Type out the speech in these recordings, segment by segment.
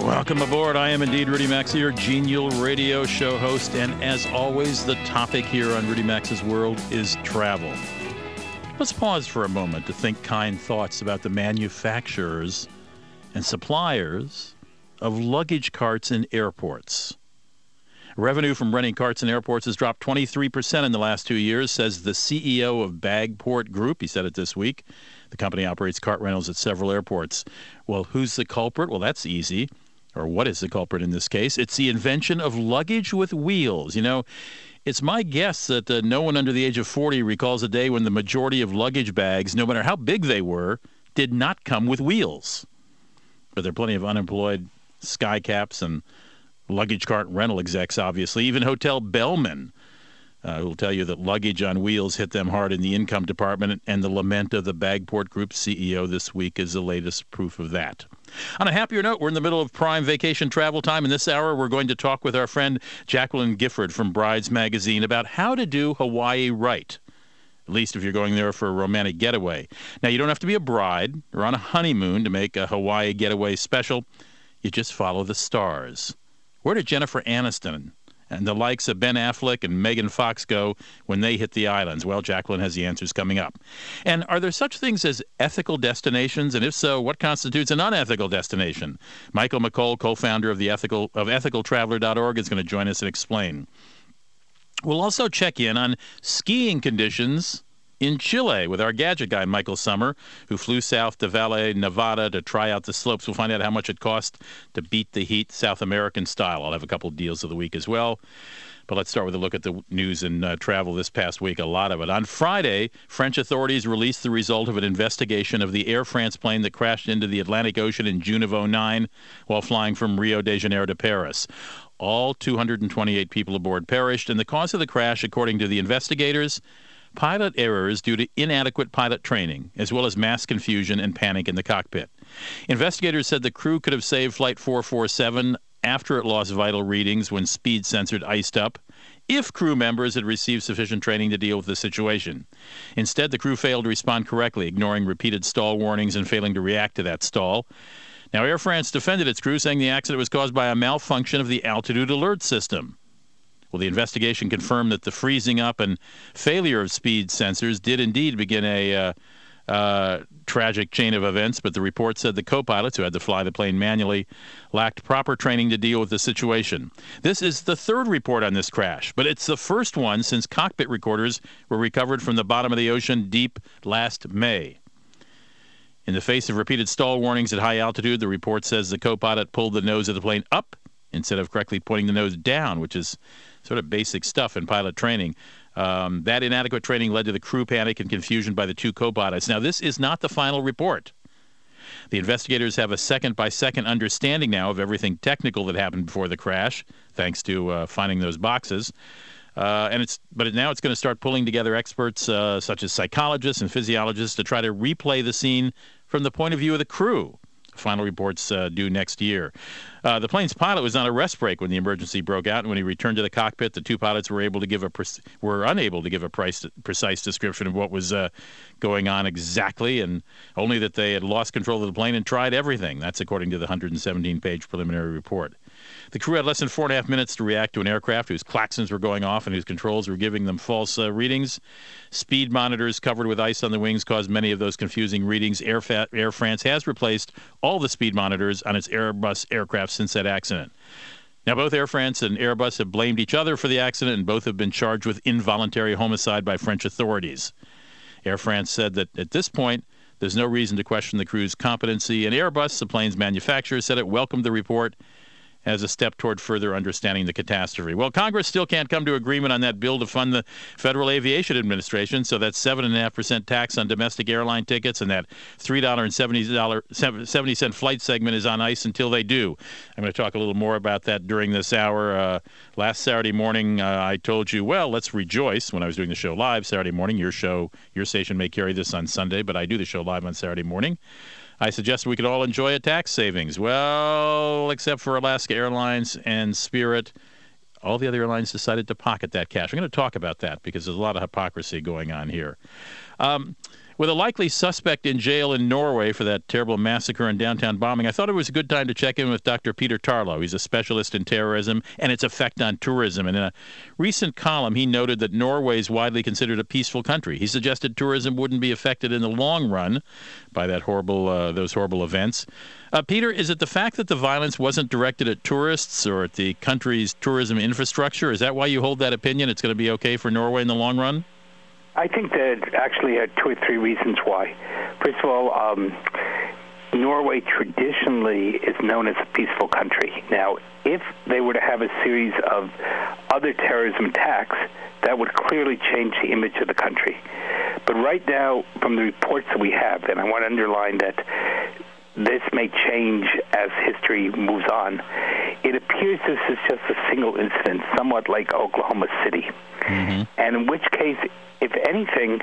Welcome aboard. I am indeed Rudy Maxa, your genial radio show host. And as always, the topic here on Rudy Maxa's World is travel. Let's pause for a moment to think kind thoughts about the manufacturers and suppliers of luggage carts in airports. Revenue from renting carts in airports has dropped 23% in the last two years, says the CEO of Bagport Group. He said it this week. The company operates cart rentals at several airports. Well, who's the culprit? Well, that's easy or what is the culprit in this case? It's the invention of luggage with wheels. You know, it's my guess that uh, no one under the age of 40 recalls a day when the majority of luggage bags, no matter how big they were, did not come with wheels. But there are plenty of unemployed skycaps and luggage cart rental execs, obviously, even hotel bellmen. Uh, who will tell you that luggage on wheels hit them hard in the income department, and the lament of the Bagport Group CEO this week is the latest proof of that. On a happier note, we're in the middle of prime vacation travel time. In this hour, we're going to talk with our friend Jacqueline Gifford from Brides Magazine about how to do Hawaii right. At least if you're going there for a romantic getaway. Now, you don't have to be a bride or on a honeymoon to make a Hawaii getaway special. You just follow the stars. Where did Jennifer Aniston and the likes of Ben Affleck and Megan Fox go when they hit the islands? Well, Jacqueline has the answers coming up. And are there such things as ethical destinations? And if so, what constitutes an unethical destination? Michael McColl, co-founder of the ethical of ethicaltraveler.org, is going to join us and explain. We'll also check in on skiing conditions in Chile with our gadget guy, Michael Summer, who flew south to Valle, Nevado to try out the slopes. We'll find out how much it cost to beat the heat South American style. I'll have a couple of deals of the week as well. But let's start with a look at the news and uh, travel this past week, a lot of it. On Friday, French authorities released the result of an investigation of the Air France plane that crashed into the Atlantic Ocean in June of 09 while flying from Rio de Janeiro to Paris. All 228 people aboard perished, and the cause of the crash, according to the investigators, pilot errors due to inadequate pilot training, as well as mass confusion and panic in the cockpit. Investigators said the crew could have saved Flight 447 after it lost vital readings when speed censored iced up, if crew members had received sufficient training to deal with the situation. Instead, the crew failed to respond correctly, ignoring repeated stall warnings and failing to react to that stall. Now, Air France defended its crew, saying the accident was caused by a malfunction of the altitude alert system. Well, the investigation confirmed that the freezing up and failure of speed sensors did indeed begin a uh, uh, tragic chain of events, but the report said the co pilots who had to fly the plane manually lacked proper training to deal with the situation. This is the third report on this crash, but it's the first one since cockpit recorders were recovered from the bottom of the ocean deep last May. In the face of repeated stall warnings at high altitude, the report says the co pilot pulled the nose of the plane up instead of correctly pointing the nose down, which is sort of basic stuff in pilot training. Um, that inadequate training led to the crew panic and confusion by the two co pilots. Now, this is not the final report. The investigators have a second by second understanding now of everything technical that happened before the crash, thanks to uh, finding those boxes. Uh, and it's but now it's going to start pulling together experts uh, such as psychologists and physiologists to try to replay the scene from the point of view of the crew. Final reports uh, due next year. Uh, the plane's pilot was on a rest break when the emergency broke out, and when he returned to the cockpit, the two pilots were able to give a pre- were unable to give a price, precise description of what was uh, going on exactly, and only that they had lost control of the plane and tried everything. That's according to the 117-page preliminary report. The crew had less than four and a half minutes to react to an aircraft whose klaxons were going off and whose controls were giving them false uh, readings. Speed monitors covered with ice on the wings caused many of those confusing readings. Air, Fa- Air France has replaced all the speed monitors on its Airbus aircraft since that accident. Now, both Air France and Airbus have blamed each other for the accident, and both have been charged with involuntary homicide by French authorities. Air France said that at this point, there's no reason to question the crew's competency, and Airbus, the plane's manufacturer, said it welcomed the report as a step toward further understanding the catastrophe. Well, Congress still can't come to agreement on that bill to fund the Federal Aviation Administration, so that 7.5% tax on domestic airline tickets and that $3.70 flight segment is on ice until they do. I'm going to talk a little more about that during this hour. Uh, last Saturday morning, uh, I told you, well, let's rejoice when I was doing the show live Saturday morning. Your show, your station may carry this on Sunday, but I do the show live on Saturday morning. I suggested we could all enjoy a tax savings. Well, except for Alaska Airlines and Spirit, all the other airlines decided to pocket that cash. I'm going to talk about that because there's a lot of hypocrisy going on here. Um, with a likely suspect in jail in Norway for that terrible massacre and downtown bombing, I thought it was a good time to check in with Dr. Peter Tarlow. He's a specialist in terrorism and its effect on tourism. And in a recent column, he noted that Norway is widely considered a peaceful country. He suggested tourism wouldn't be affected in the long run by that horrible, uh, those horrible events. Uh, Peter, is it the fact that the violence wasn't directed at tourists or at the country's tourism infrastructure? Is that why you hold that opinion? It's going to be okay for Norway in the long run? I think that actually are two or three reasons why. First of all, um, Norway traditionally is known as a peaceful country. Now, if they were to have a series of other terrorism attacks, that would clearly change the image of the country. But right now, from the reports that we have, and I want to underline that this may change as history moves on. It appears this is just a single incident, somewhat like Oklahoma City. Mm-hmm. And in which case, if anything,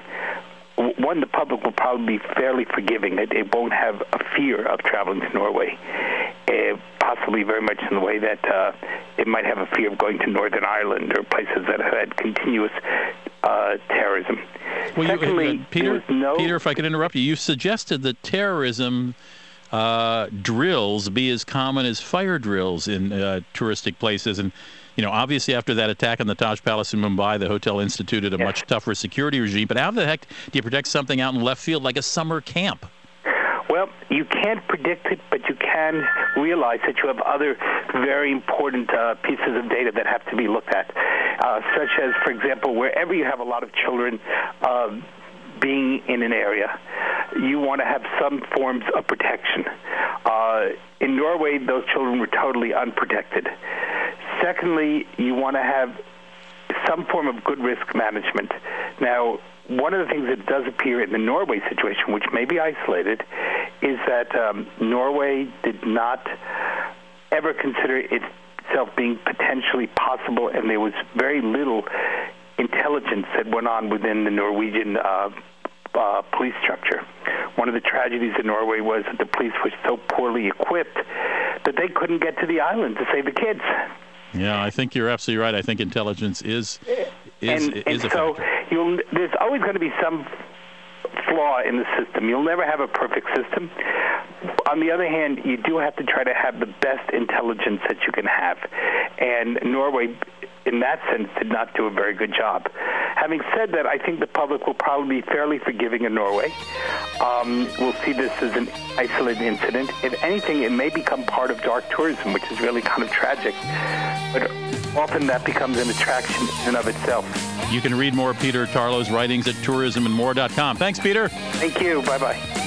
one, the public will probably be fairly forgiving. It, it won't have a fear of traveling to Norway, uh, possibly very much in the way that uh, it might have a fear of going to Northern Ireland or places that have had continuous uh, terrorism. Well, Secondly, you, uh, Peter, no... Peter, if I could interrupt you, you suggested that terrorism uh, drills be as common as fire drills in uh, touristic places. And, you know, obviously after that attack on the Taj Palace in Mumbai, the hotel instituted a much tougher security regime. But how the heck do you protect something out in left field like a summer camp? Well, you can't predict it, but you can realize that you have other very important uh, pieces of data that have to be looked at, uh, such as, for example, wherever you have a lot of children, uh, being in an area, you want to have some forms of protection. Uh, in Norway, those children were totally unprotected. Secondly, you want to have some form of good risk management. Now, one of the things that does appear in the Norway situation, which may be isolated, is that um, Norway did not ever consider itself being potentially possible, and there was very little intelligence that went on within the Norwegian uh, uh, police structure. One of the tragedies in Norway was that the police were so poorly equipped that they couldn't get to the island to save the kids. Yeah, I think you're absolutely right. I think intelligence is is, and, is and so there's always going to be some flaw in the system. You'll never have a perfect system. On the other hand, you do have to try to have the best intelligence that you can have. And Norway in that sense, did not do a very good job. Having said that, I think the public will probably be fairly forgiving in Norway. Um, we'll see this as an isolated incident. If anything, it may become part of dark tourism, which is really kind of tragic. But often that becomes an attraction in and of itself. You can read more of Peter Tarlow's writings at tourismandmore.com. Thanks, Peter. Thank you. Bye bye.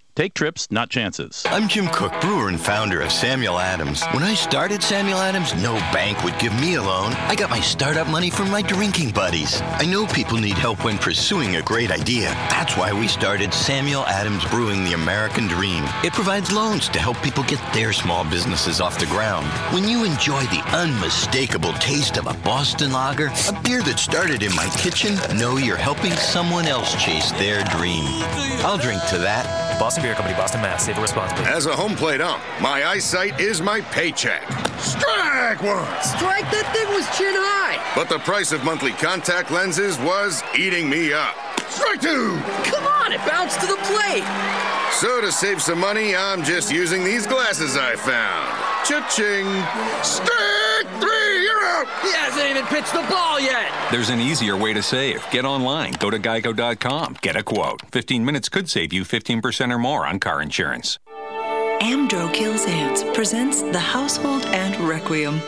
Take trips, not chances. I'm Jim Koch, brewer and founder of Samuel Adams. When I started Samuel Adams, no bank would give me a loan. I got my startup money from my drinking buddies. I know people need help when pursuing a great idea. That's why we started Samuel Adams Brewing the American Dream. It provides loans to help people get their small businesses off the ground. When you enjoy the unmistakable taste of a Boston lager, a beer that started in my kitchen, know you're helping someone else chase their dream. I'll drink to that Boston Beer Company, Boston, Mass. Save responsibly. As a home plate ump, my eyesight is my paycheck. Strike one! Strike that thing was chin high! But the price of monthly contact lenses was eating me up. Strike two! Come on, it bounced to the plate! So to save some money, I'm just using these glasses I found. Cha-ching! Strike three, you're out! He hasn't even pitched the ball yet! There's an easier way to save. Get online. Go to geico.com. Get a quote. 15 minutes could save you 15% or more on car insurance. Amdro Kills Ants presents The Household Ant Requiem.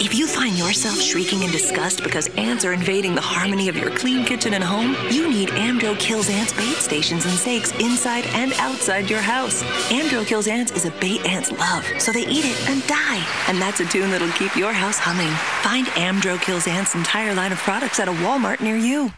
If you find yourself shrieking in disgust because ants are invading the harmony of your clean kitchen and home, you need Amdro Kills Ants bait stations and stakes inside and outside your house. Amdro Kills Ants is a bait ants love, so they eat it and die. And that's a tune that'll keep your house humming. Find Amdro Kills Ants' entire line of products at a Walmart near you.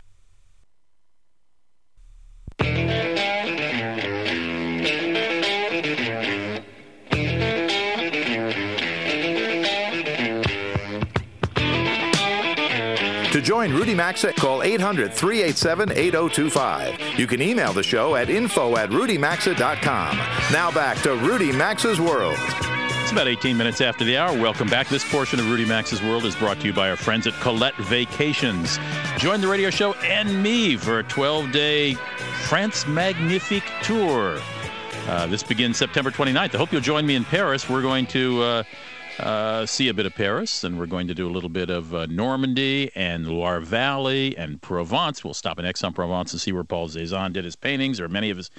Join Rudy Maxa, call 800 387 8025. You can email the show at info at rudymaxa.com. Now back to Rudy Maxa's World. It's about 18 minutes after the hour. Welcome back. This portion of Rudy Maxa's World is brought to you by our friends at Colette Vacations. Join the radio show and me for a 12 day France Magnifique tour. Uh, this begins September 29th. I hope you'll join me in Paris. We're going to. Uh, uh, see a bit of Paris, and we're going to do a little bit of uh, Normandy and Loire Valley and Provence. We'll stop in Aix-en-Provence and see where Paul Cézanne did his paintings, or many of his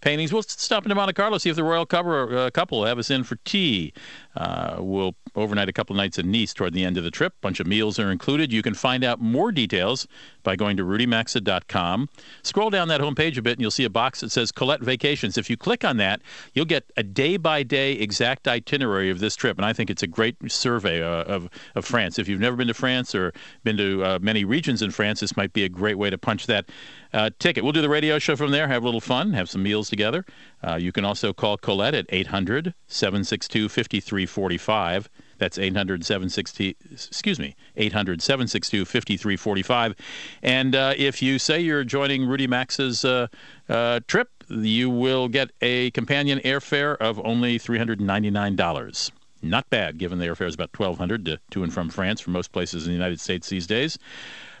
paintings. We'll stop into Monte Carlo, see if the royal couple, uh, couple have us in for tea. Uh, we'll overnight a couple nights in Nice toward the end of the trip. A bunch of meals are included. You can find out more details by going to rudymaxa.com. Scroll down that homepage a bit, and you'll see a box that says Colette Vacations. If you click on that, you'll get a day-by-day exact itinerary of this trip, and I think it's a great survey uh, of, of France. If you've never been to France or been to uh, many regions in France, this might be a great way to punch that uh, ticket. We'll do the radio show from there, have a little fun, have some meals together. Uh, you can also call Colette at 800 762 5345. That's 800 760, excuse me, 800 762 5345. And uh, if you say you're joining Rudy Maxa's uh, uh, trip, you will get a companion airfare of only $399. Not bad, given the airfare is about 1200 to, to and from France for most places in the United States these days.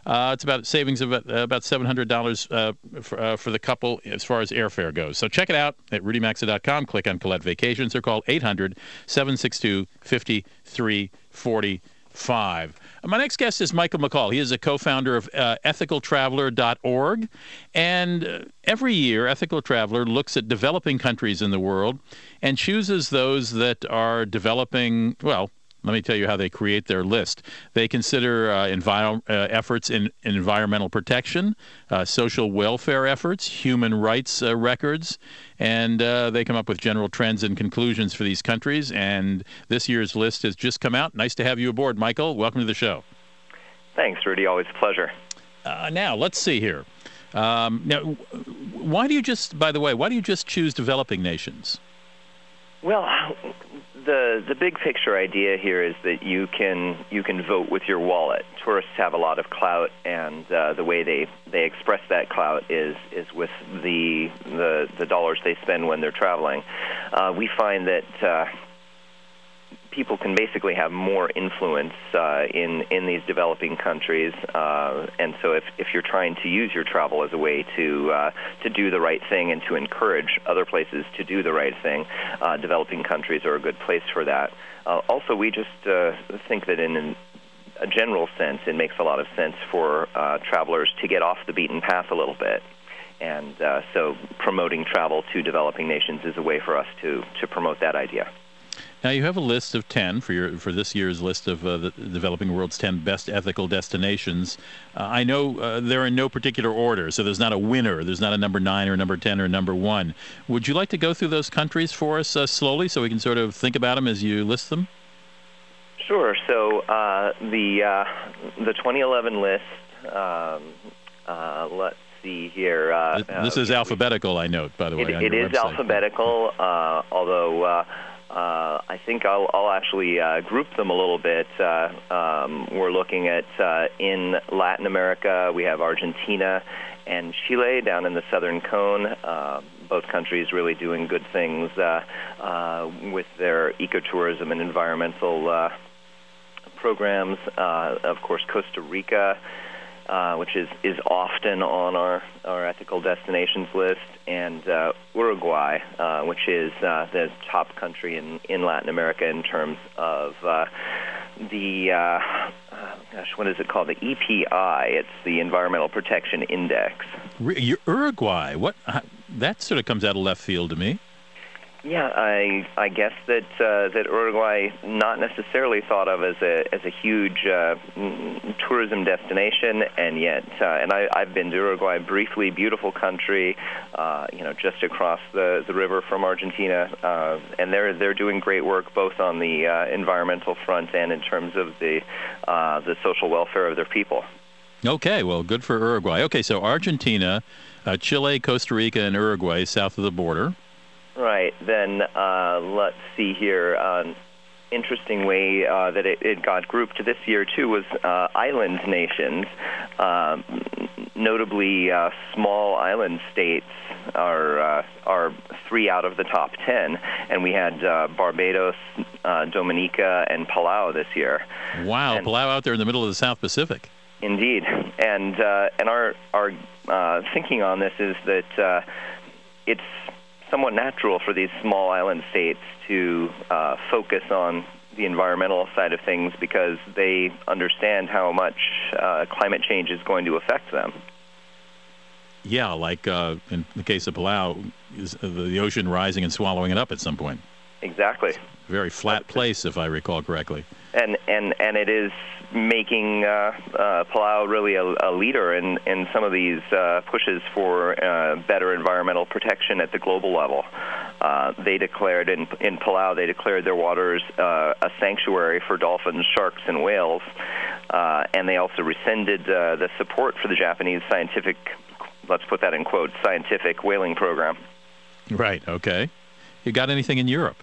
Uh, it's about savings of about, about seven hundred dollars uh, for, uh, for the couple as far as airfare goes. So check it out at rudymaxa.com. Click on Colette Vacations. They're called 800-762-5345. My next guest is Michael McColl. He is a co-founder of uh, ethicaltraveler.org, and uh, every year Ethical Traveler looks at developing countries in the world and chooses those that are developing well let me tell you how they create their list. They consider uh, uh, efforts in, in, environmental protection, uh, social welfare efforts, human rights uh, records, and uh, they come up with general trends and conclusions for these countries. And this year's list has just come out. Nice to have you aboard, Michael. Welcome to the show. Thanks, Rudy. Always a pleasure. Uh, now, let's see here. Um, now, why do you just, by the way, why do you just choose developing nations? Well, the the big picture idea here is that you can you can vote with your wallet. Tourists have a lot of clout, and uh, the way they they express that clout is is with the the the dollars they spend when they're traveling. Uh, we find that. Uh, people can basically have more influence uh, in in these developing countries, uh, and so if if you're trying to use your travel as a way to uh, to do the right thing and to encourage other places to do the right thing, uh, developing countries are a good place for that. Uh, also, we just uh, think that in a general sense, it makes a lot of sense for travelers to get off the beaten path a little bit and uh, so promoting travel to developing nations is a way for us to, to promote that idea. Now you have a list of ten for your for this year's list of uh, the developing world's ten best ethical destinations. Uh, I know uh, they're in no particular order, so there's not a winner. There's not a number nine or a number ten or a number one. Would you like to go through those countries for us uh, slowly, so we can sort of think about them as you list them? Sure. So uh, the uh, the 2011 list. Um, let's see here. this is alphabetical, I note, by the way. it, it is website. alphabetical, although uh, I think I'll, I'll actually uh, group them a little bit. Uh, um, we're looking at uh, in Latin America, we have Argentina and Chile down in the southern cone. Uh, both countries really doing good things uh, uh, with their ecotourism and environmental uh, programs. Uh, of course, Costa Rica uh, which is, is often on our, our ethical destinations list, and uh, Uruguay, uh, which is uh, the top country in, in Latin America in terms of uh, the, uh, gosh, what is it called? The EPI. It's the Environmental Protection Index. Uruguay, what? That sort of comes out of left field to me. Yeah, I I guess that uh, that Uruguay not necessarily thought of as a as a huge uh, tourism destination, and yet uh, and I I've been to Uruguay briefly, beautiful country, uh, you know, just across the the river from Argentina, uh, and they're they're doing great work both on the uh, environmental front and in terms of the uh, the social welfare of their people. Okay, well, good for Uruguay. Okay, so Argentina, uh, Chile, Costa Rica, and Uruguay south of the border. Right. Then uh, let's see here. Um, interesting way uh, that it, it, got grouped this year too was uh, island nations, um, notably uh, small island states are uh, are three out of the top ten, and we had uh, Barbados, Dominica, and Palau this year. Wow, and, Palau out there in the middle of the South Pacific. Indeed, and and our our thinking on this is that it's somewhat natural for these small island states to uh, focus on the environmental side of things because they understand how much uh, climate change is going to affect them. Yeah, like uh, in the case of Palau, is the ocean rising and swallowing it up at some point. Exactly. Very flat place, if I recall correctly. And and and it is making uh, uh, Palau really a, a, leader in, in some of these uh, pushes for uh, better environmental protection at the global level. Uh, they declared in, in Palau, they declared their waters uh, a sanctuary for dolphins, sharks, and whales, and they also rescinded the support for the Japanese scientific, let's put that in quotes, scientific whaling program. Right. Okay. You got anything in Europe?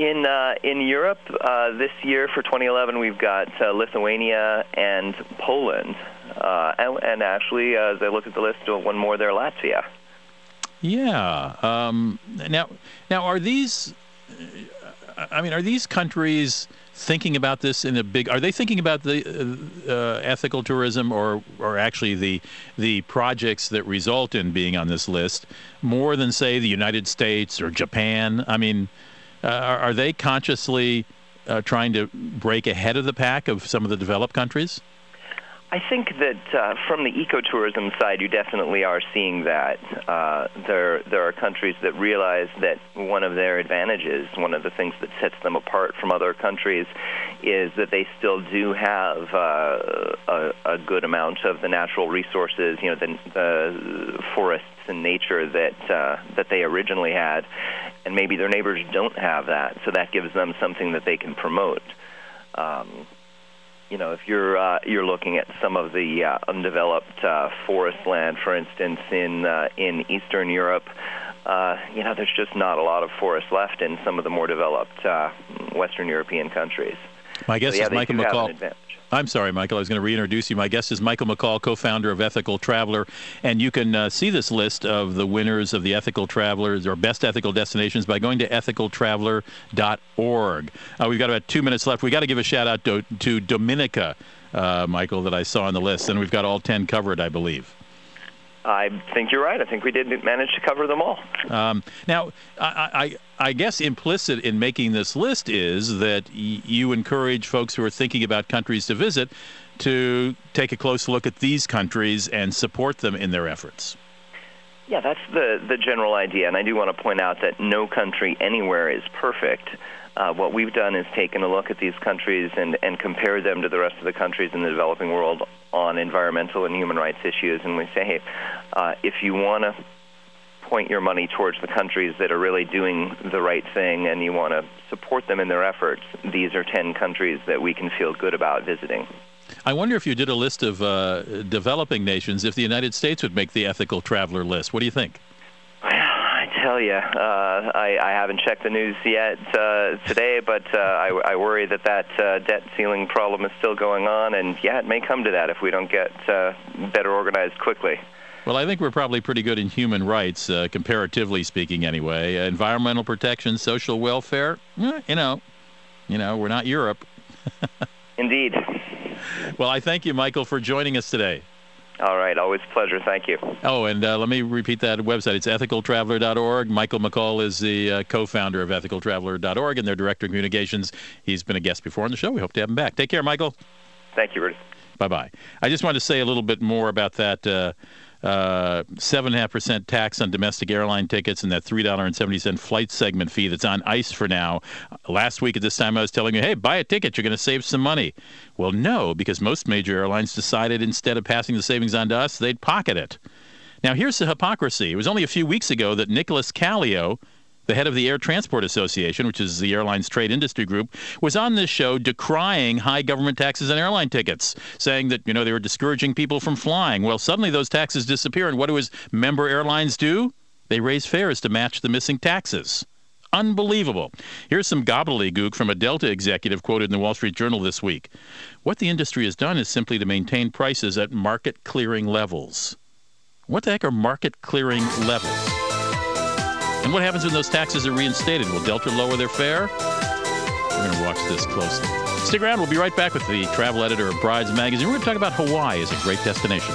In uh, in Europe uh, this year for 2011, we've got uh, Lithuania and Poland, uh, and, and, actually, uh, as I look at the list, uh, one more there, Latvia. Yeah. Um, now, now are these? I mean, are these countries thinking about this in a big? Are they thinking about the ethical tourism, or or actually the the projects that result in being on this list more than say the United States or Japan? I mean. Uh, are, are, they consciously uh, trying to break ahead of the pack of some of the developed countries? I think that uh, from the ecotourism side, you definitely are seeing that. Uh, there, there are countries that realize that one of their advantages, one of the things that sets them apart from other countries, is that they still do have uh, a, a, good amount of the natural resources, you know, the, the forests and nature that uh, that they originally had, and maybe their neighbors don't have that. So that gives them something that they can promote. Um, you know, if you're uh, you're looking at some of the uh, undeveloped uh, forest land, for instance, in uh, in Eastern Europe, uh, you know, there's just not a lot of forest left in some of the more developed uh, Western European countries. My guest so, yeah, is Michael McColl. I'm sorry, Michael. I was going to reintroduce you. My guest is Michael McColl, co-founder of Ethical Traveler, and you can uh, see this list of the winners of the Ethical Travelers or best ethical destinations by going to ethicaltraveler.org. Uh, we've got about two minutes left. We've got to give a shout out to, to Dominica, uh, Michael, that I saw on the list, and we've got all ten covered, I believe. I think you're right. I think we did manage to cover them all. Um, now, I, I, I, guess implicit in making this list is that y- you encourage folks who are thinking about countries to visit to take a close look at these countries and support them in their efforts. Yeah, that's the, the general idea. And I do want to point out that no country anywhere is perfect. Uh, what we've done is taken a look at these countries and, and compared them to the rest of the countries in the developing world on environmental and human rights issues. And we say, hey, uh, if you want to point your money towards the countries that are really doing the right thing and you want to support them in their efforts, these are 10 countries that we can feel good about visiting. I wonder if you did a list of uh, developing nations, if the United States would make the ethical traveler list. What do you think? Yeah, I tell you. Uh, I, I haven't checked the news yet uh, today, but uh, I, I worry that that uh, debt ceiling problem is still going on, and yeah, it may come to that if we don't get uh, better organized quickly. Well, I think we're probably pretty good in human rights, uh, comparatively speaking, anyway. environmental protection, social welfare, eh, you know, you know, we're not Europe. Indeed. Well, I thank you, Michael, for joining us today. All right, always a pleasure. Thank you. Oh, and uh, let me repeat that website. It's ethicaltraveler.org. Michael McColl is the uh, co-founder of ethicaltraveler.org and their director of communications. He's been a guest before on the show. We hope to have him back. Take care, Michael. Thank you, Rudy. Bye bye. I just wanted to say a little bit more about that. Uh, uh, seven and a half percent tax on domestic airline tickets and that three dollar and seventy cent flight segment fee that's on ice for now. Last week at this time, I was telling you, hey, buy a ticket, you're going to save some money. Well, no, because most major airlines decided instead of passing the savings on to us, they'd pocket it. Now, here's the hypocrisy. It was only a few weeks ago that Nicholas Calio the head of the Air Transport Association, which is the airline's trade industry group, was on this show decrying high government taxes on airline tickets, saying that, you know, they were discouraging people from flying. Well, suddenly those taxes disappear, and what do his member airlines do? They raise fares to match the missing taxes. Unbelievable. Here's some gobbledygook from a Delta executive quoted in the Wall Street Journal this week. What the industry has done is simply to maintain prices at market clearing levels. What the heck are market clearing levels? And what happens when those taxes are reinstated? Will Delta lower their fare? We're going to watch this closely. Stick around. We'll be right back with the travel editor of Brides Magazine. We're going to talk about Hawaii as a great destination.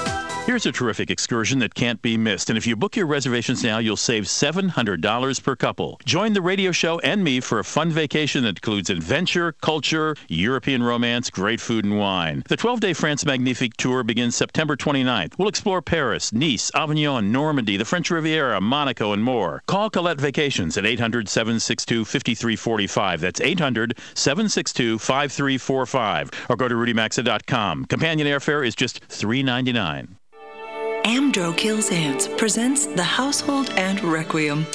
Here's a terrific excursion that can't be missed, and if you book your reservations now, you'll save $700 per couple. Join the radio show and me for a fun vacation that includes adventure, culture, European romance, great food, and wine. The 12 day France Magnifique tour begins September 29th. We'll explore Paris, Nice, Avignon, Normandy, the French Riviera, Monaco, and more. Call Colette Vacations at 800 762 5345. That's 800 762 5345. Or go to rudymaxa.com. Companion airfare is just $3.99. Amdro Kills Ants presents The Household Ant Requiem.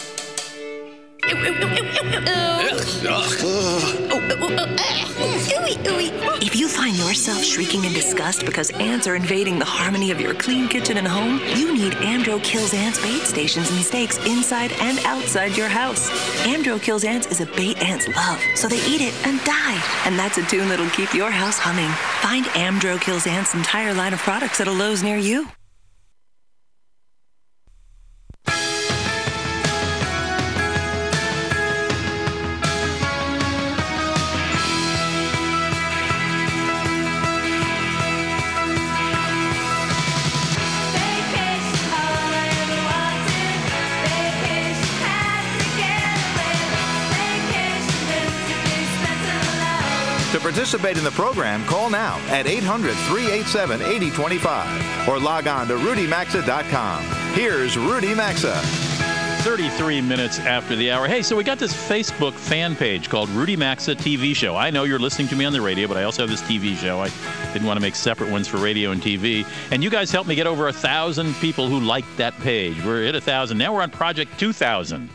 If you find yourself shrieking in disgust because ants are invading the harmony of your clean kitchen and home, you need Amdro Kills Ants bait stations and stakes inside and outside your house. Amdro Kills Ants is a bait ants love, so they eat it and die. And that's a tune that'll keep your house humming. Find Amdro Kills Ants' entire line of products at a Lowe's near you. Participate in the program, call now at 800 387 8025 or log on to rudymaxa.com. Here's Rudy Maxa. 33 minutes after the hour. Hey, so we got this Facebook fan page called Rudy Maxa TV Show. I know you're listening to me on the radio, but I also have this TV show. I didn't want to make separate ones for radio and TV. And you guys helped me get over a thousand people who liked that page. We're at a thousand. Now we're on Project 2000.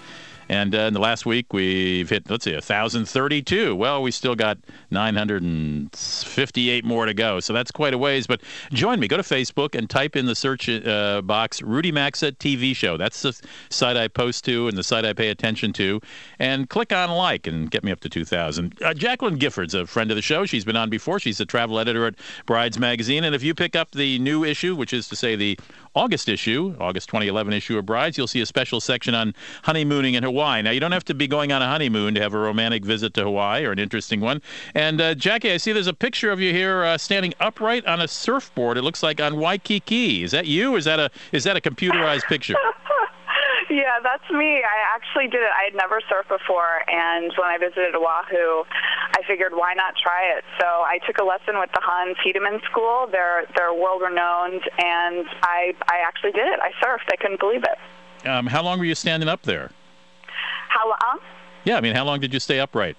And uh, in the last week, we've hit, let's see, 1,032. Well, we still got 958 more to go. So that's quite a ways. But join me. Go to Facebook and type in the search uh, box Rudy Maxa TV Show. That's the site I post to and the site I pay attention to. And click on like and get me up to 2,000. Uh, Jacqueline Gifford's a friend of the show. She's been on before. She's the travel editor at Brides Magazine. And if you pick up the new issue, which is to say the August issue, August 2011 issue of Brides, you'll see a special section on honeymooning in Hawaii. Now, you don't have to be going on a honeymoon to have a romantic visit to Hawaii or an interesting one. And uh, Jackie, I see there's a picture of you here uh, standing upright on a surfboard. It looks like on Waikiki. Is that you? Is that a is that a computerized picture? Yeah, that's me. I actually did it. I had never surfed before, and when I visited Oahu, I figured why not try it. So I took a lesson with the Hans Hedemann School. They're they're world renowned, and I I actually did it. I surfed. I couldn't believe it. Um, how long were you standing up there? How long? Yeah, I mean, how long did you stay upright?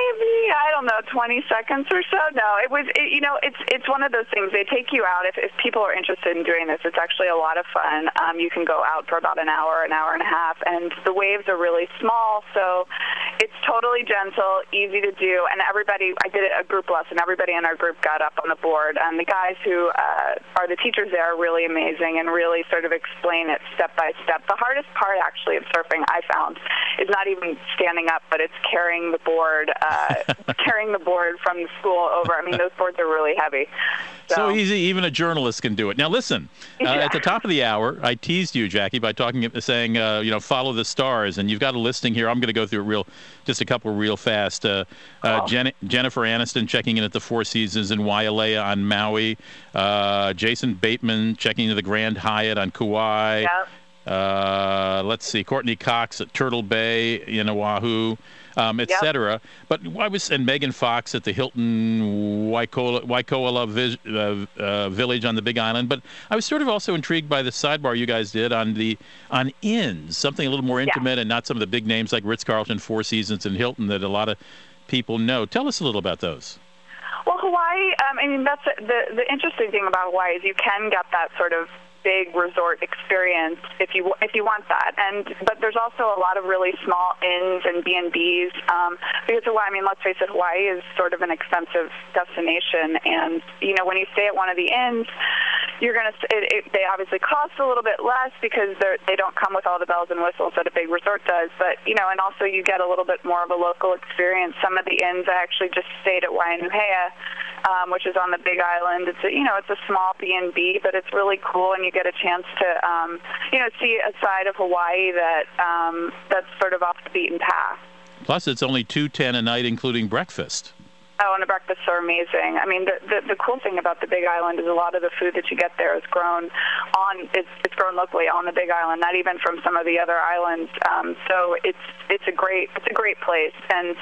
Maybe I don't know, 20 seconds or so. No, it was. It, you know, it's it's one of those things. They take you out if if people are interested in doing this. It's actually a lot of fun. Um, you can go out for about an hour, an hour and a half, and the waves are really small, so it's totally gentle, easy to do, and everybody. I did a group lesson. Everybody in our group got up on the board, and the guys who uh, are the teachers there are really amazing and really sort of explain it step by step. The hardest part, actually, of surfing I found is not even standing up, but it's carrying the board, uh, carrying the board from the school over. I mean, those boards are really heavy. So, So easy, even a journalist can do it. Now, listen, uh, at the top of the hour, I teased you, Jackie, by talking, saying, uh, you know, follow the stars, and you've got a listing here. I'm going to go through it real, just a couple real fast. Uh, uh, Jen- Jennifer Aniston checking in at the Four Seasons in Wailea on Maui. Uh, Jason Bateman checking into the Grand Hyatt on Kauai. Uh, let's see, Courteney Cox at Turtle Bay in Oahu, um, et cetera. But I was and Megan Fox at the Hilton Waikoloa, Waikoloa Vis, uh, uh, Village on the Big Island. But I was sort of also intrigued by the sidebar you guys did on the on inns, something a little more intimate and not some of the big names like Ritz Carlton, Four Seasons, and Hilton that a lot of people know. Tell us a little about those. Well, Hawaii. Um, I mean, that's the the interesting thing about Hawaii is you can get that sort of big resort experience if you if you want that. And but there's also a lot of really small inns and B and B's um, because Hawaii. I mean, let's face it, Hawaii is sort of an expensive destination, and you know when you stay at one of the inns, you're gonna it, it, they obviously cost a little bit less because they're they don't come with all the bells and whistles that a big resort does. But you know, and also you get a little bit more of a local experience. Some of the inns I actually just stayed at Waianuhea um, which is on the Big Island. It's a, you know it's a small B and B, but it's really cool, and you get a chance to um, you know see a side of Hawaii that um, that's sort of off the beaten path. Plus, it's only two ten a night, including breakfast. Oh, and the breakfasts are amazing. I mean, the, the the cool thing about the Big Island is a lot of the food that you get there is grown on it's it's grown locally on the Big Island, not even from some of the other islands. Um, so it's it's a great it's a great place, and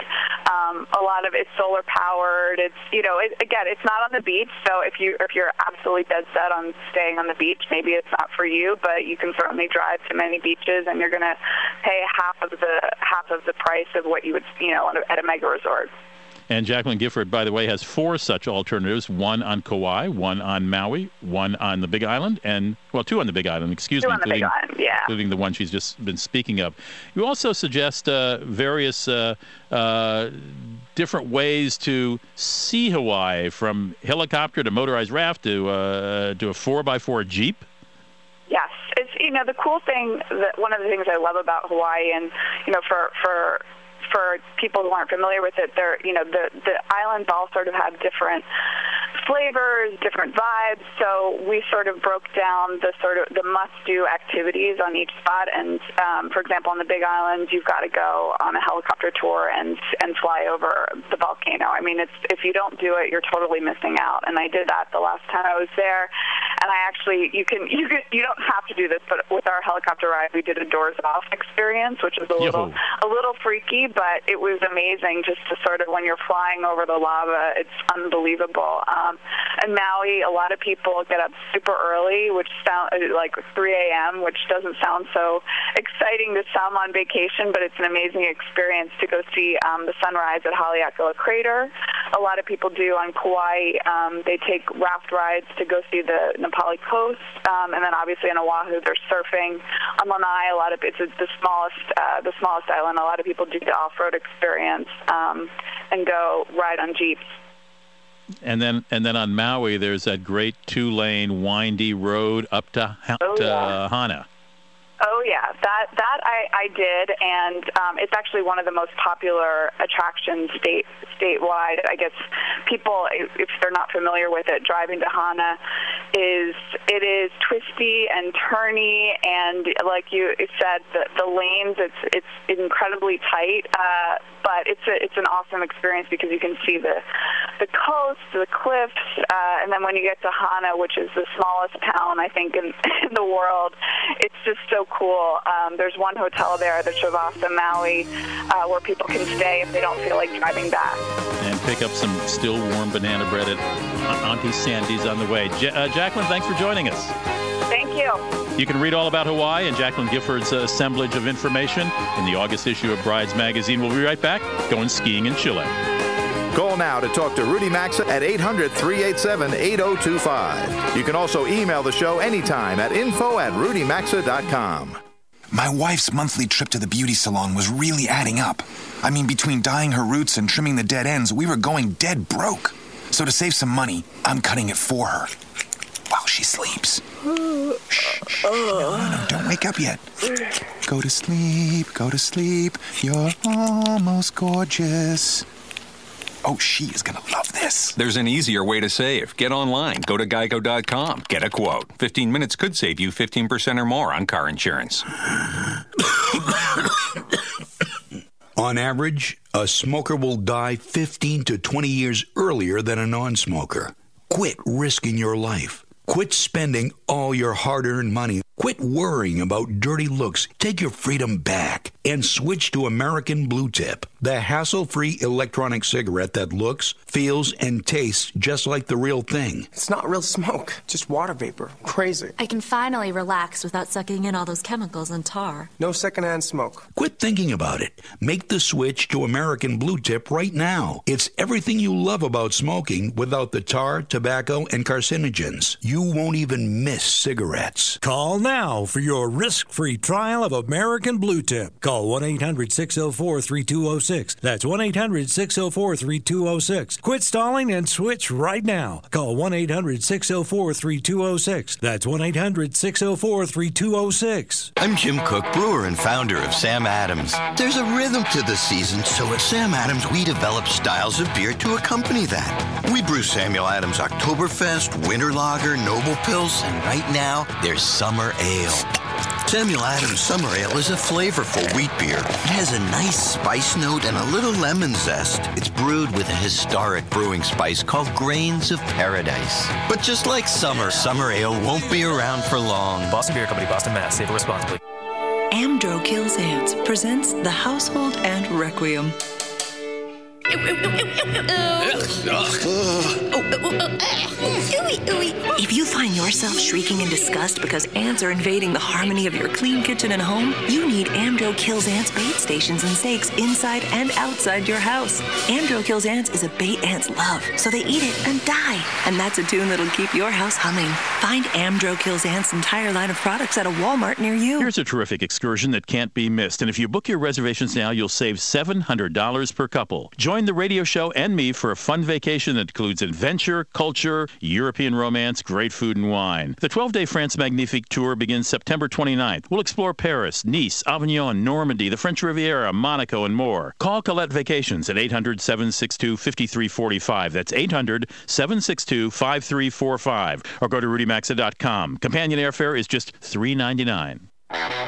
um, a lot of it's solar powered. It's you know it, again it's not on the beach, so if you if you're absolutely dead set on staying on the beach, maybe it's not for you, but you can certainly drive to many beaches, and you're going to pay half of the half of the price of what you would you know at a mega resort. And Jacqueline Gifford, by the way, has four such alternatives one on Kauai, one on Maui, one on the Big Island, and, well, two on the Big Island, excuse two me, on the Big including, Island, yeah. including the one she's just been speaking of. You also suggest uh, various uh, uh, different ways to see Hawaii, from helicopter to motorized raft to, uh, to a 4x4 Jeep. Yes, it's you know the cool thing that one of the things I love about Hawaii, and you know for for for people who aren't familiar with it, they're you know the the islands all sort of have different flavors, different vibes. So we sort of broke down the sort of the must-do activities on each spot. And um, for example, on the Big Island, you've got to go on a helicopter tour and and fly over the volcano. I mean, it's if you don't do it, you're totally missing out. And I did that the last time I was there. And I actually, you can you can you don't have to do this, but with our helicopter ride, we did a doors off experience, which was a little a little freaky, but it was amazing just to sort of when you're flying over the lava, it's unbelievable. Um, and Maui, a lot of people get up super early, which sound like 3 a.m., which doesn't sound so exciting to some on vacation, but it's an amazing experience to go see um, the sunrise at Haleakala Crater. A lot of people do on Kauai. Um, they take raft rides to go see the Na Pali coast, um, and then obviously on Oahu, they're surfing. On Lanai, a lot of it's the smallest uh, the smallest island. A lot of people do the off-road experience um, and go ride on jeeps. And then, and then on Maui, there's that great two-lane windy road up to, Oh, to yeah. Hana. Oh yeah, that that I, I did, and um, it's actually one of the most popular attractions state statewide. I guess people, if they're not familiar with it, driving to Hana is it is twisty and turny, and like you said, the, the lanes it's it's incredibly tight, uh, but it's a it's an awesome experience because you can see the the coast, the cliffs, uh, and then when you get to Hana, which is the smallest town I think in, in the world, it's just so cool. Um, there's one hotel there, the Travaasa Maui, uh, where people can stay if they don't feel like driving back. and pick up some still warm banana bread at Auntie Sandy's on the way. Ja- uh, Jacqueline, thanks for joining us. Thank you. You can read all about Hawaii and Jacqueline Gifford's assemblage of information in the August issue of Brides Magazine. We'll be right back going skiing in Chile. Call now to talk to Rudy Maxa at 800 387 8025. You can also email the show anytime at info at rudymaxa.com. My wife's monthly trip to the beauty salon was really adding up. I mean, between dyeing her roots and trimming the dead ends, we were going dead broke. So to save some money, I'm cutting it for her while she sleeps. Shh. No, no, no, don't wake up yet. Go to sleep, go to sleep. You're almost gorgeous. Oh, she is gonna love this. There's an easier way to save. Get online. Go to geico.com. Get a quote. 15 minutes could save you 15% or more on car insurance. On average, a smoker will die 15 to 20 years earlier than a non smoker. Quit risking your life. Quit spending all your hard earned money. Quit worrying about dirty looks. Take your freedom back and switch to American Blue Tip, the hassle free electronic cigarette that looks, feels, and tastes just like the real thing. It's not real smoke, just water vapor. Crazy. I can finally relax without sucking in all those chemicals and tar. No secondhand smoke. Quit thinking about it. Make the switch to American Blue Tip right now. It's everything you love about smoking without the tar, tobacco, and carcinogens. You won't even miss cigarettes. Call now for your risk free trial of American Blue Tip. Call 1 800 604 3206. That's 1 800 604 3206. Quit stalling and switch right now. Call 1 800 604 3206. That's 1 800 604 3206. I'm Jim Koch, brewer and founder of Sam Adams. There's a rhythm to the season, so at Sam Adams, we develop styles of beer to accompany that. We brew Samuel Adams Oktoberfest, Winter Lager, Noble Pils, and right now, there's Summer Ale. Samuel Adams Summer Ale is a flavorful wheat beer. It has a nice spice note and a little lemon zest. It's brewed with a historic brewing spice called Grains of Paradise. But just like summer, Summer Ale won't be around for long. Boston Beer Company, Boston, Mass. Savor responsibly. Amdro Kills Ants presents The Household Ant Requiem. If you find yourself shrieking in disgust because ants are invading the harmony of your clean kitchen and home, you need Amdro Kills Ants bait stations and stakes inside and outside your house. Amdro Kills Ants is a bait ants love, so they eat it and die. And that's a tune that'll keep your house humming. Find Amdro Kills Ants' entire line of products at a Walmart near you. Here's a terrific excursion that can't be missed. And if you book your reservations now, you'll save $700 per couple. Join the radio show and me for a fun vacation that includes adventure, culture, European romance, great food, and wine. The 12 day France Magnifique tour begins September 29th. We'll explore Paris, Nice, Avignon, Normandy, the French Riviera, Monaco, and more. Call Collette Vacations at 800 762 5345. That's 800 762 5345. Or go to rudymaxa.com. Companion airfare is just $3.99.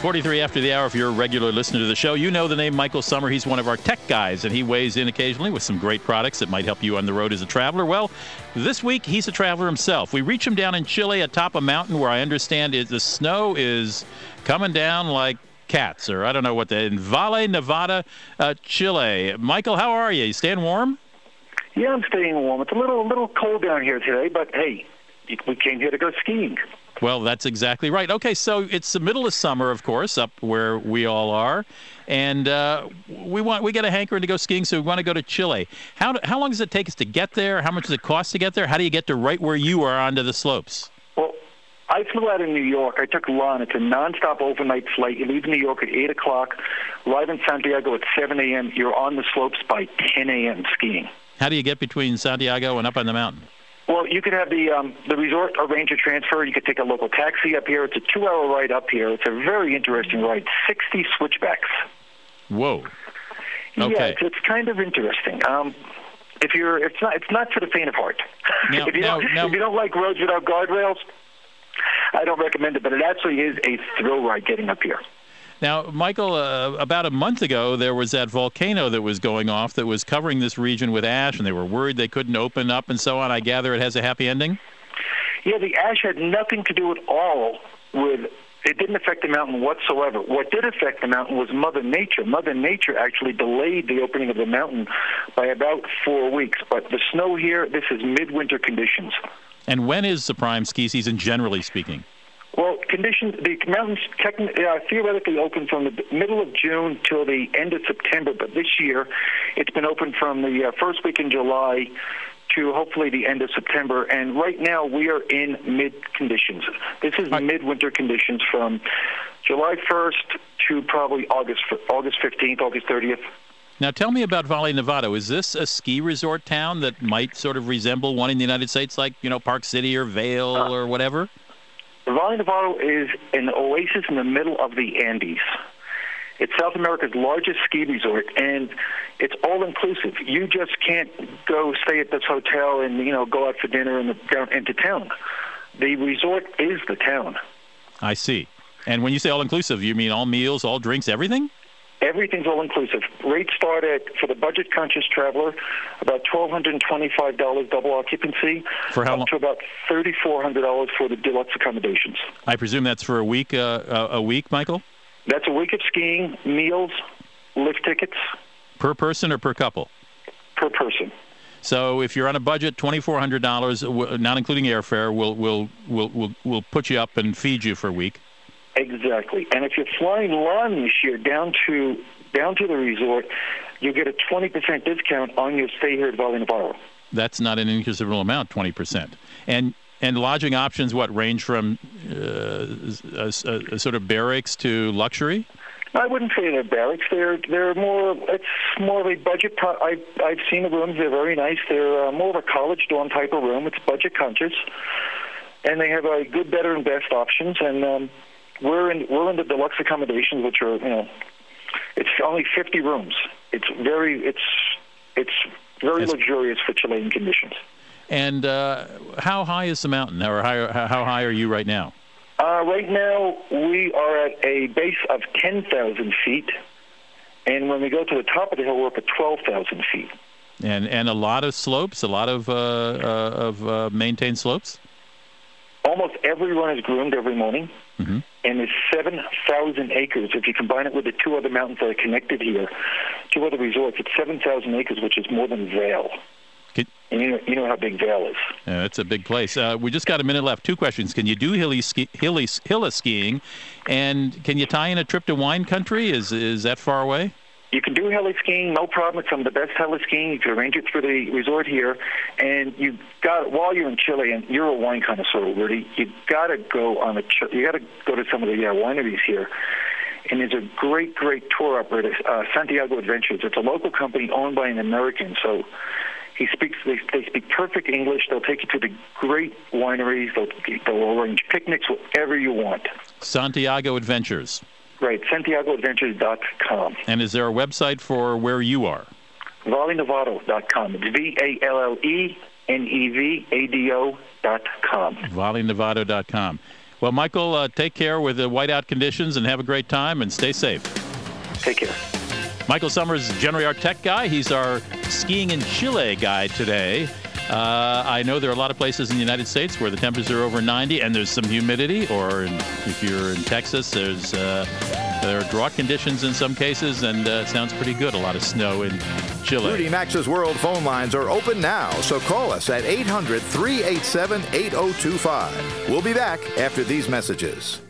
43 after the hour. If you're a regular listener to the show, you know the name Michael Summer. He's one of our tech guys, and he weighs in occasionally with some great products that might help you on the road as a traveler. Well, this week he's a traveler himself. We reach him down in Chile atop a mountain where I understand it, the snow is coming down like cats, or I don't know what the in Valle, Nevado, uh, Chile. Michael, how are you? You staying warm? Yeah, I'm staying warm. It's a little, a little cold down here today, but hey, we came here to go skiing. Well, that's exactly right. Okay, so it's the middle of summer, of course, up where we all are, and uh, we want we get a hankering to go skiing, so we want to go to Chile. How how long does it take us to get there? How much does it cost to get there? How do you get to right where you are onto the slopes? Well, I flew out of New York. I took LAN. It's a nonstop overnight flight. You leave New York at 8 o'clock, arrive in Santiago at 7 a.m. You're on the slopes by 10 a.m. skiing. How do you get between Santiago and up on the mountain? Well, you could have the um, the resort arrange a transfer. You could take a local taxi up here. It's a two-hour ride up here. It's a very interesting ride. Sixty switchbacks. Whoa. Yeah, Okay. it's, it's kind of interesting. Um, if you're, it's not, it's not for the faint of heart. Now- if you now- don't, now- if you don't like roads without guardrails, I don't recommend it. But it actually is a thrill ride getting up here. Now, Michael, uh, about a month ago, there was that volcano that was going off that was covering this region with ash, and they were worried they couldn't open up and so on. I gather it has a happy ending? Yeah, the ash had nothing to do at all with it didn't affect the mountain whatsoever. What did affect the mountain was Mother Nature. Mother Nature actually delayed the opening of the mountain by about four weeks. But the snow here, this is midwinter conditions. And when is the prime ski season, generally speaking? Well, conditions, the mountains technically, uh, theoretically open from the middle of June till the end of September, but this year it's been open from the uh, first week in July to hopefully the end of September. And right now we are in mid conditions. This is right. midwinter conditions from July 1st to probably August August 15th, August 30th. Now, tell me about Valle Nevado. Is this a ski resort town that might sort of resemble one in the United States, like you know Park City or Vail uh, or whatever? Valle Nevado is an oasis in the middle of the Andes. It's South America's largest ski resort, and it's all inclusive. You just can't go stay at this hotel and you know go out for dinner in the, down into town. The resort is the town. I see. And when you say all inclusive, you mean all meals, all drinks, everything? Everything's all inclusive. Rates start at for the budget conscious traveler about twelve hundred and twenty five dollars double occupancy. For how long? To about thirty four hundred dollars for the deluxe accommodations. I presume that's for a week. Uh, a week, Michael. That's a week of skiing, meals, lift tickets. Per person or per couple? Per person. So if you're on a budget, twenty four hundred dollars, not including airfare, will will will will will put you up and feed you for a week. Exactly. And if you're flying LAN this year down to down to the resort, you get a twenty percent discount on your stay here at Valle Nevado. That's not an inconsiderable amount, twenty percent. And and lodging options, what range from uh, a, a, a sort of barracks to luxury? I wouldn't say they're barracks. They're they're more. It's more of a budget. I I've seen the rooms. They're very nice. They're uh, more of a college dorm type of room. It's budget conscious, and they have a good, better, and best options. And um, we're in we're in the deluxe accommodations, which are you know, it's only 50 rooms. It's very it's it's very it's, luxurious for Chilean conditions. And uh, how high is the mountain, or how, how high are you right now? Uh, right now, we are at a base of 10,000 feet, and when we go to the top of the hill, we're up at 12,000 feet. And and a lot of slopes, a lot of uh, uh, of uh, maintained slopes. Almost every run is groomed every morning, mm-hmm. and it's 7,000 acres. If you combine it with the two other mountains that are connected here, two other resorts, it's 7,000 acres, which is more than Vail. And you know, you know how big Vail is. Yeah, it's a big place. Uh, we just got a minute left. Two questions. Can you do hilly, ski, hilly hilla skiing? And can you tie in a trip to wine country? Is, is that far away? You can do heli skiing, no problem. It's some of the best heli skiing. You can arrange it through the resort here, and you got while you're in Chile, and you're a wine connoisseur, Rudy. You got to go on a you got to go to some of the yeah, wineries here. And there's a great, great tour operator, uh, Santiago Adventures. It's a local company owned by an American, so he speaks. They, they speak perfect English. They'll take you to the great wineries. They'll, they'll arrange picnics, whatever you want. Santiago Adventures. Right, SantiagoAdventures.com. And is there a website for where you are? ValleNevado.com. It's V A L L E N E V A D O.com. ValleNevado.com. Well, Michael, uh, take care with the whiteout conditions and have a great time and stay safe. Take care. Michael Summers, generally our tech guy. He's our skiing in Chile guy today. Uh, I know there are a lot of places in the United States where the temperatures are over 90 and there's some humidity, or in, if you're in Texas, there's uh, there are drought conditions in some cases, and uh, it sounds pretty good. A lot of snow in Chile. Rudy Maxa's World phone lines are open now, so call us at 800 387 8025. We'll be back after these messages.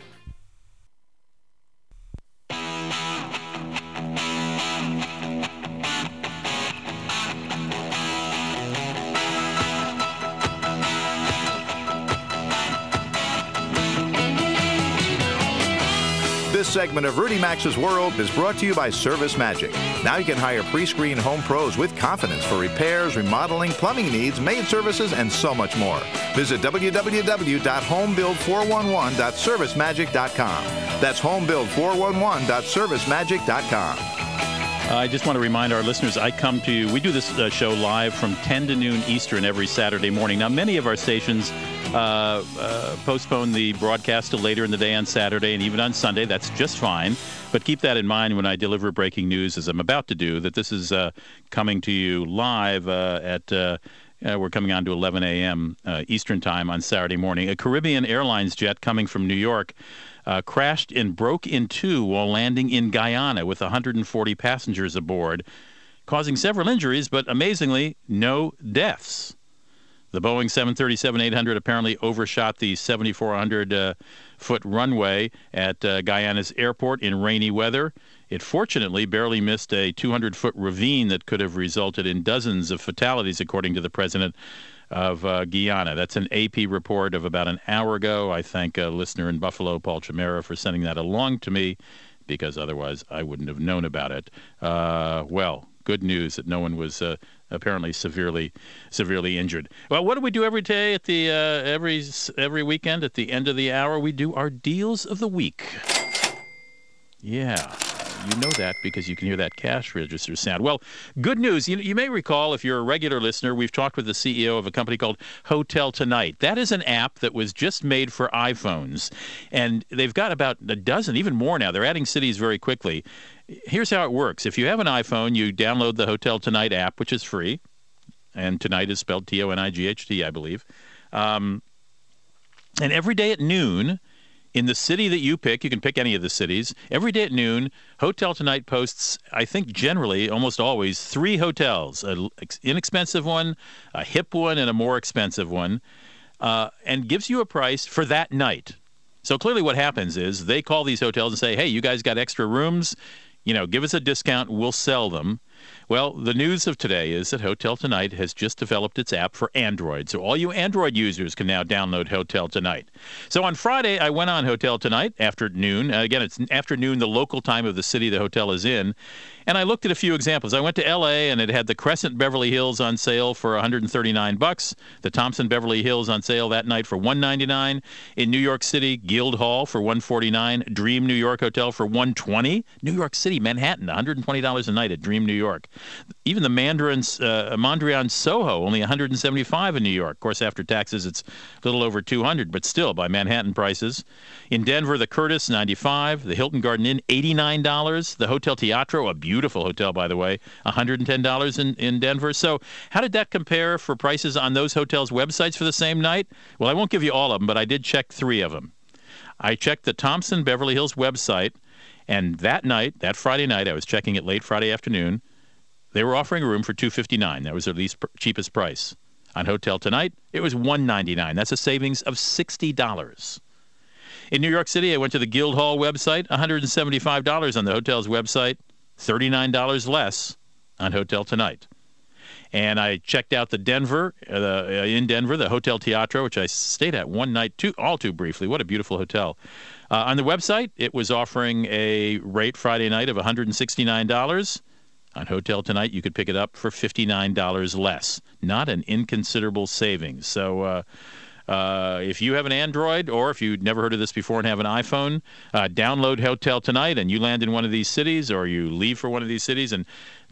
Segment of Rudy Maxa's World is brought to you by Service Magic. Now you can hire pre-screened home pros with confidence for repairs, remodeling, plumbing needs, maid services, and so much more. Visit www.homebuild411.servicemagic.com. That's homebuild411.servicemagic.com. I just want to remind our listeners I come to you. We do this uh, show live from 10 to noon Eastern every Saturday morning. Now, many of our stations uh, uh, postpone the broadcast to later in the day on Saturday and even on Sunday. That's just fine. But keep that in mind when I deliver breaking news, as I'm about to do, that this is uh, coming to you live uh, at. Uh, uh we're coming on to 11 a.m. Uh, Eastern Time on Saturday morning. A Caribbean Airlines jet coming from New York uh, crashed and broke in two while landing in Guyana with 140 passengers aboard, causing several injuries, but amazingly, no deaths. The Boeing 737 800 apparently overshot the 7,400 uh, foot runway at uh, Guyana's airport in rainy weather. It fortunately barely missed a 200 foot ravine that could have resulted in dozens of fatalities, according to the president of uh, Guyana. That's an AP report of about an hour ago. I thank a listener in Buffalo, Paul Chimera, for sending that along to me because otherwise I wouldn't have known about it. Uh, well, good news that no one was uh, apparently severely severely injured. Well, what do we do every day at the uh, every every weekend at the end of the hour? We do our deals of the week. Yeah. You know that because you can hear that cash register sound. Well, good news. You, you may recall, if you're a regular listener, we've talked with the CEO of a company called Hotel Tonight. That is an app that was just made for iPhones. And they've got about a dozen, even more now. They're adding cities very quickly here's how it works. If you have an iPhone, you download the Hotel Tonight app, which is free, and tonight is spelled T O N I G H T, I believe. Um, and every day at noon, in the city that you pick, you can pick any of the cities. Every day at noon, Hotel Tonight posts, I think generally, almost always, three hotels an inexpensive one, a hip one, and a more expensive one, uh, and gives you a price for that night. So clearly, what happens is they call these hotels and say, hey, you guys got extra rooms? You know, give us a discount, we'll sell them. Well, the news of today is that Hotel Tonight has just developed its app for Android. So all you Android users can now download Hotel Tonight. So on Friday, I went on Hotel Tonight after noon. Uh, again, it's afternoon, the local time of the city the hotel is in. And I looked at a few examples. I went to LA and it had the Crescent Beverly Hills on sale for 139 bucks, the Thompson Beverly Hills on sale that night for 199, in New York City, Gild Hall for 149, Dream New York Hotel for 120, New York City, Manhattan, $120 a night at Dream New York. Even the Mandarin uh, Mondrian Soho only 175 in New York. Of course, after taxes it's a little over 200, but still by Manhattan prices. In Denver, the Curtis 95, the Hilton Garden Inn $89, the Hotel Teatro, a beautiful hotel by the way, $110 in, in Denver. So how did that compare for prices on those hotels' websites for the same night? Well, I won't give you all of them, but I did check three of them. I checked the Thompson Beverly Hills website, and that night, that Friday night, I was checking it late Friday afternoon. They were offering a room for 259. That was their least cheapest price. On Hotel Tonight, it was 199. That's a savings of $60. In New York City, I went to the Gild Hall website, $175 on the hotel's website, $39 less on Hotel Tonight. And I checked out the Denver, uh, uh, in Denver, the Hotel Teatro, which I stayed at one night, too, all too briefly. What a beautiful hotel. Uh, on the website, it was offering a rate Friday night of $169. On Hotel Tonight, you could pick it up for $59 less. Not an inconsiderable savings. So, uh, uh, if you have an Android or if you've never heard of this before and have an iPhone, uh, download Hotel Tonight and you land in one of these cities or you leave for one of these cities and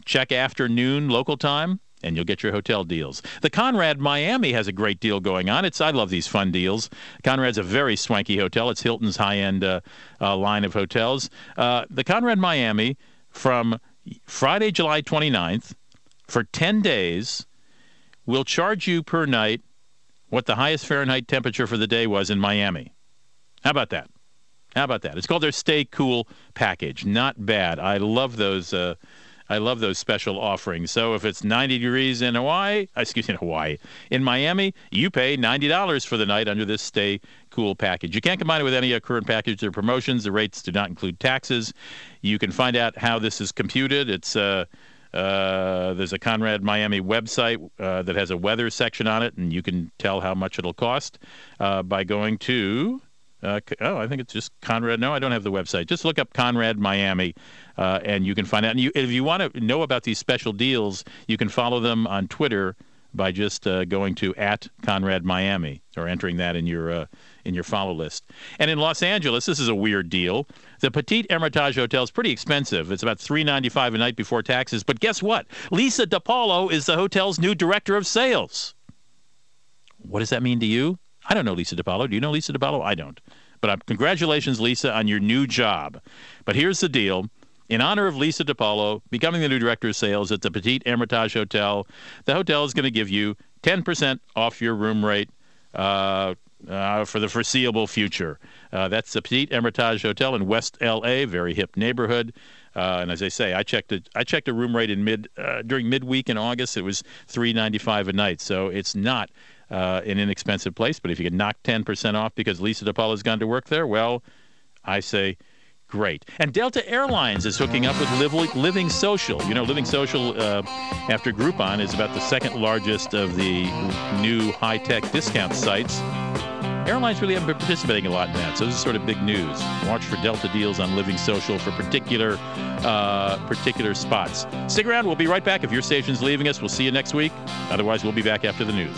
check after noon local time and you'll get your hotel deals. The Conrad Miami has a great deal going on. It's I love these fun deals. Conrad's a very swanky hotel. It's Hilton's high-end uh, uh, line of hotels. Uh, the Conrad Miami from Friday, July 29th, for 10 days, we'll charge you per night what the highest Fahrenheit temperature for the day was in Miami. How about that? How about that? It's called their Stay Cool package. Not bad. I love those. Uh, I love those special offerings. So if it's 90 degrees in Hawaii, excuse me, in Hawaii, in Miami, you pay $90 for the night under this Stay Cool package. You can't combine it with any current package or promotions. The rates do not include taxes. You can find out how this is computed. It's uh, uh, there's a Conrad Miami website uh, that has a weather section on it, and you can tell how much it'll cost uh, by going to. Uh, oh, I think it's just Conrad. No, I don't have the website. Just look up Conrad Miami, uh, and you can find out. And you, if you want to know about these special deals, you can follow them on Twitter by just uh, going to at Conrad Miami or entering that in your uh, in your follow list. And in Los Angeles, this is a weird deal. The Petit Hermitage Hotel is pretty expensive. It's about three ninety five a night before taxes. But guess what? Lisa DePaulo is the hotel's new director of sales. What does that mean to you? I don't know Lisa DePaulo. Do you know Lisa DePaulo? I don't. But uh, congratulations, Lisa, on your new job. But here's the deal. In honor of Lisa DiPaolo becoming the new director of sales at the Petit Hermitage Hotel, the hotel is going to give you 10% off your room rate uh, uh, for the foreseeable future. Uh, that's the Petit Hermitage Hotel in West LA, very hip neighborhood. Uh, and as I say, I checked a, I checked a room rate in mid uh, during midweek in August. It was three ninety five a night, so it's not uh, an inexpensive place. But if you can knock ten percent off because Lisa DiPaolo has gone to work there, well, I say great. And Delta Airlines is hooking up with Living Social. You know, Living Social, uh, after Groupon, is about the second largest of the new high tech discount sites airlines really haven't been participating a lot in that. So this is sort of big news. Watch for Delta deals on Living Social for particular uh, particular spots. Stick around. We'll be right back. If your station's leaving us, we'll see you next week. Otherwise, we'll be back after the news.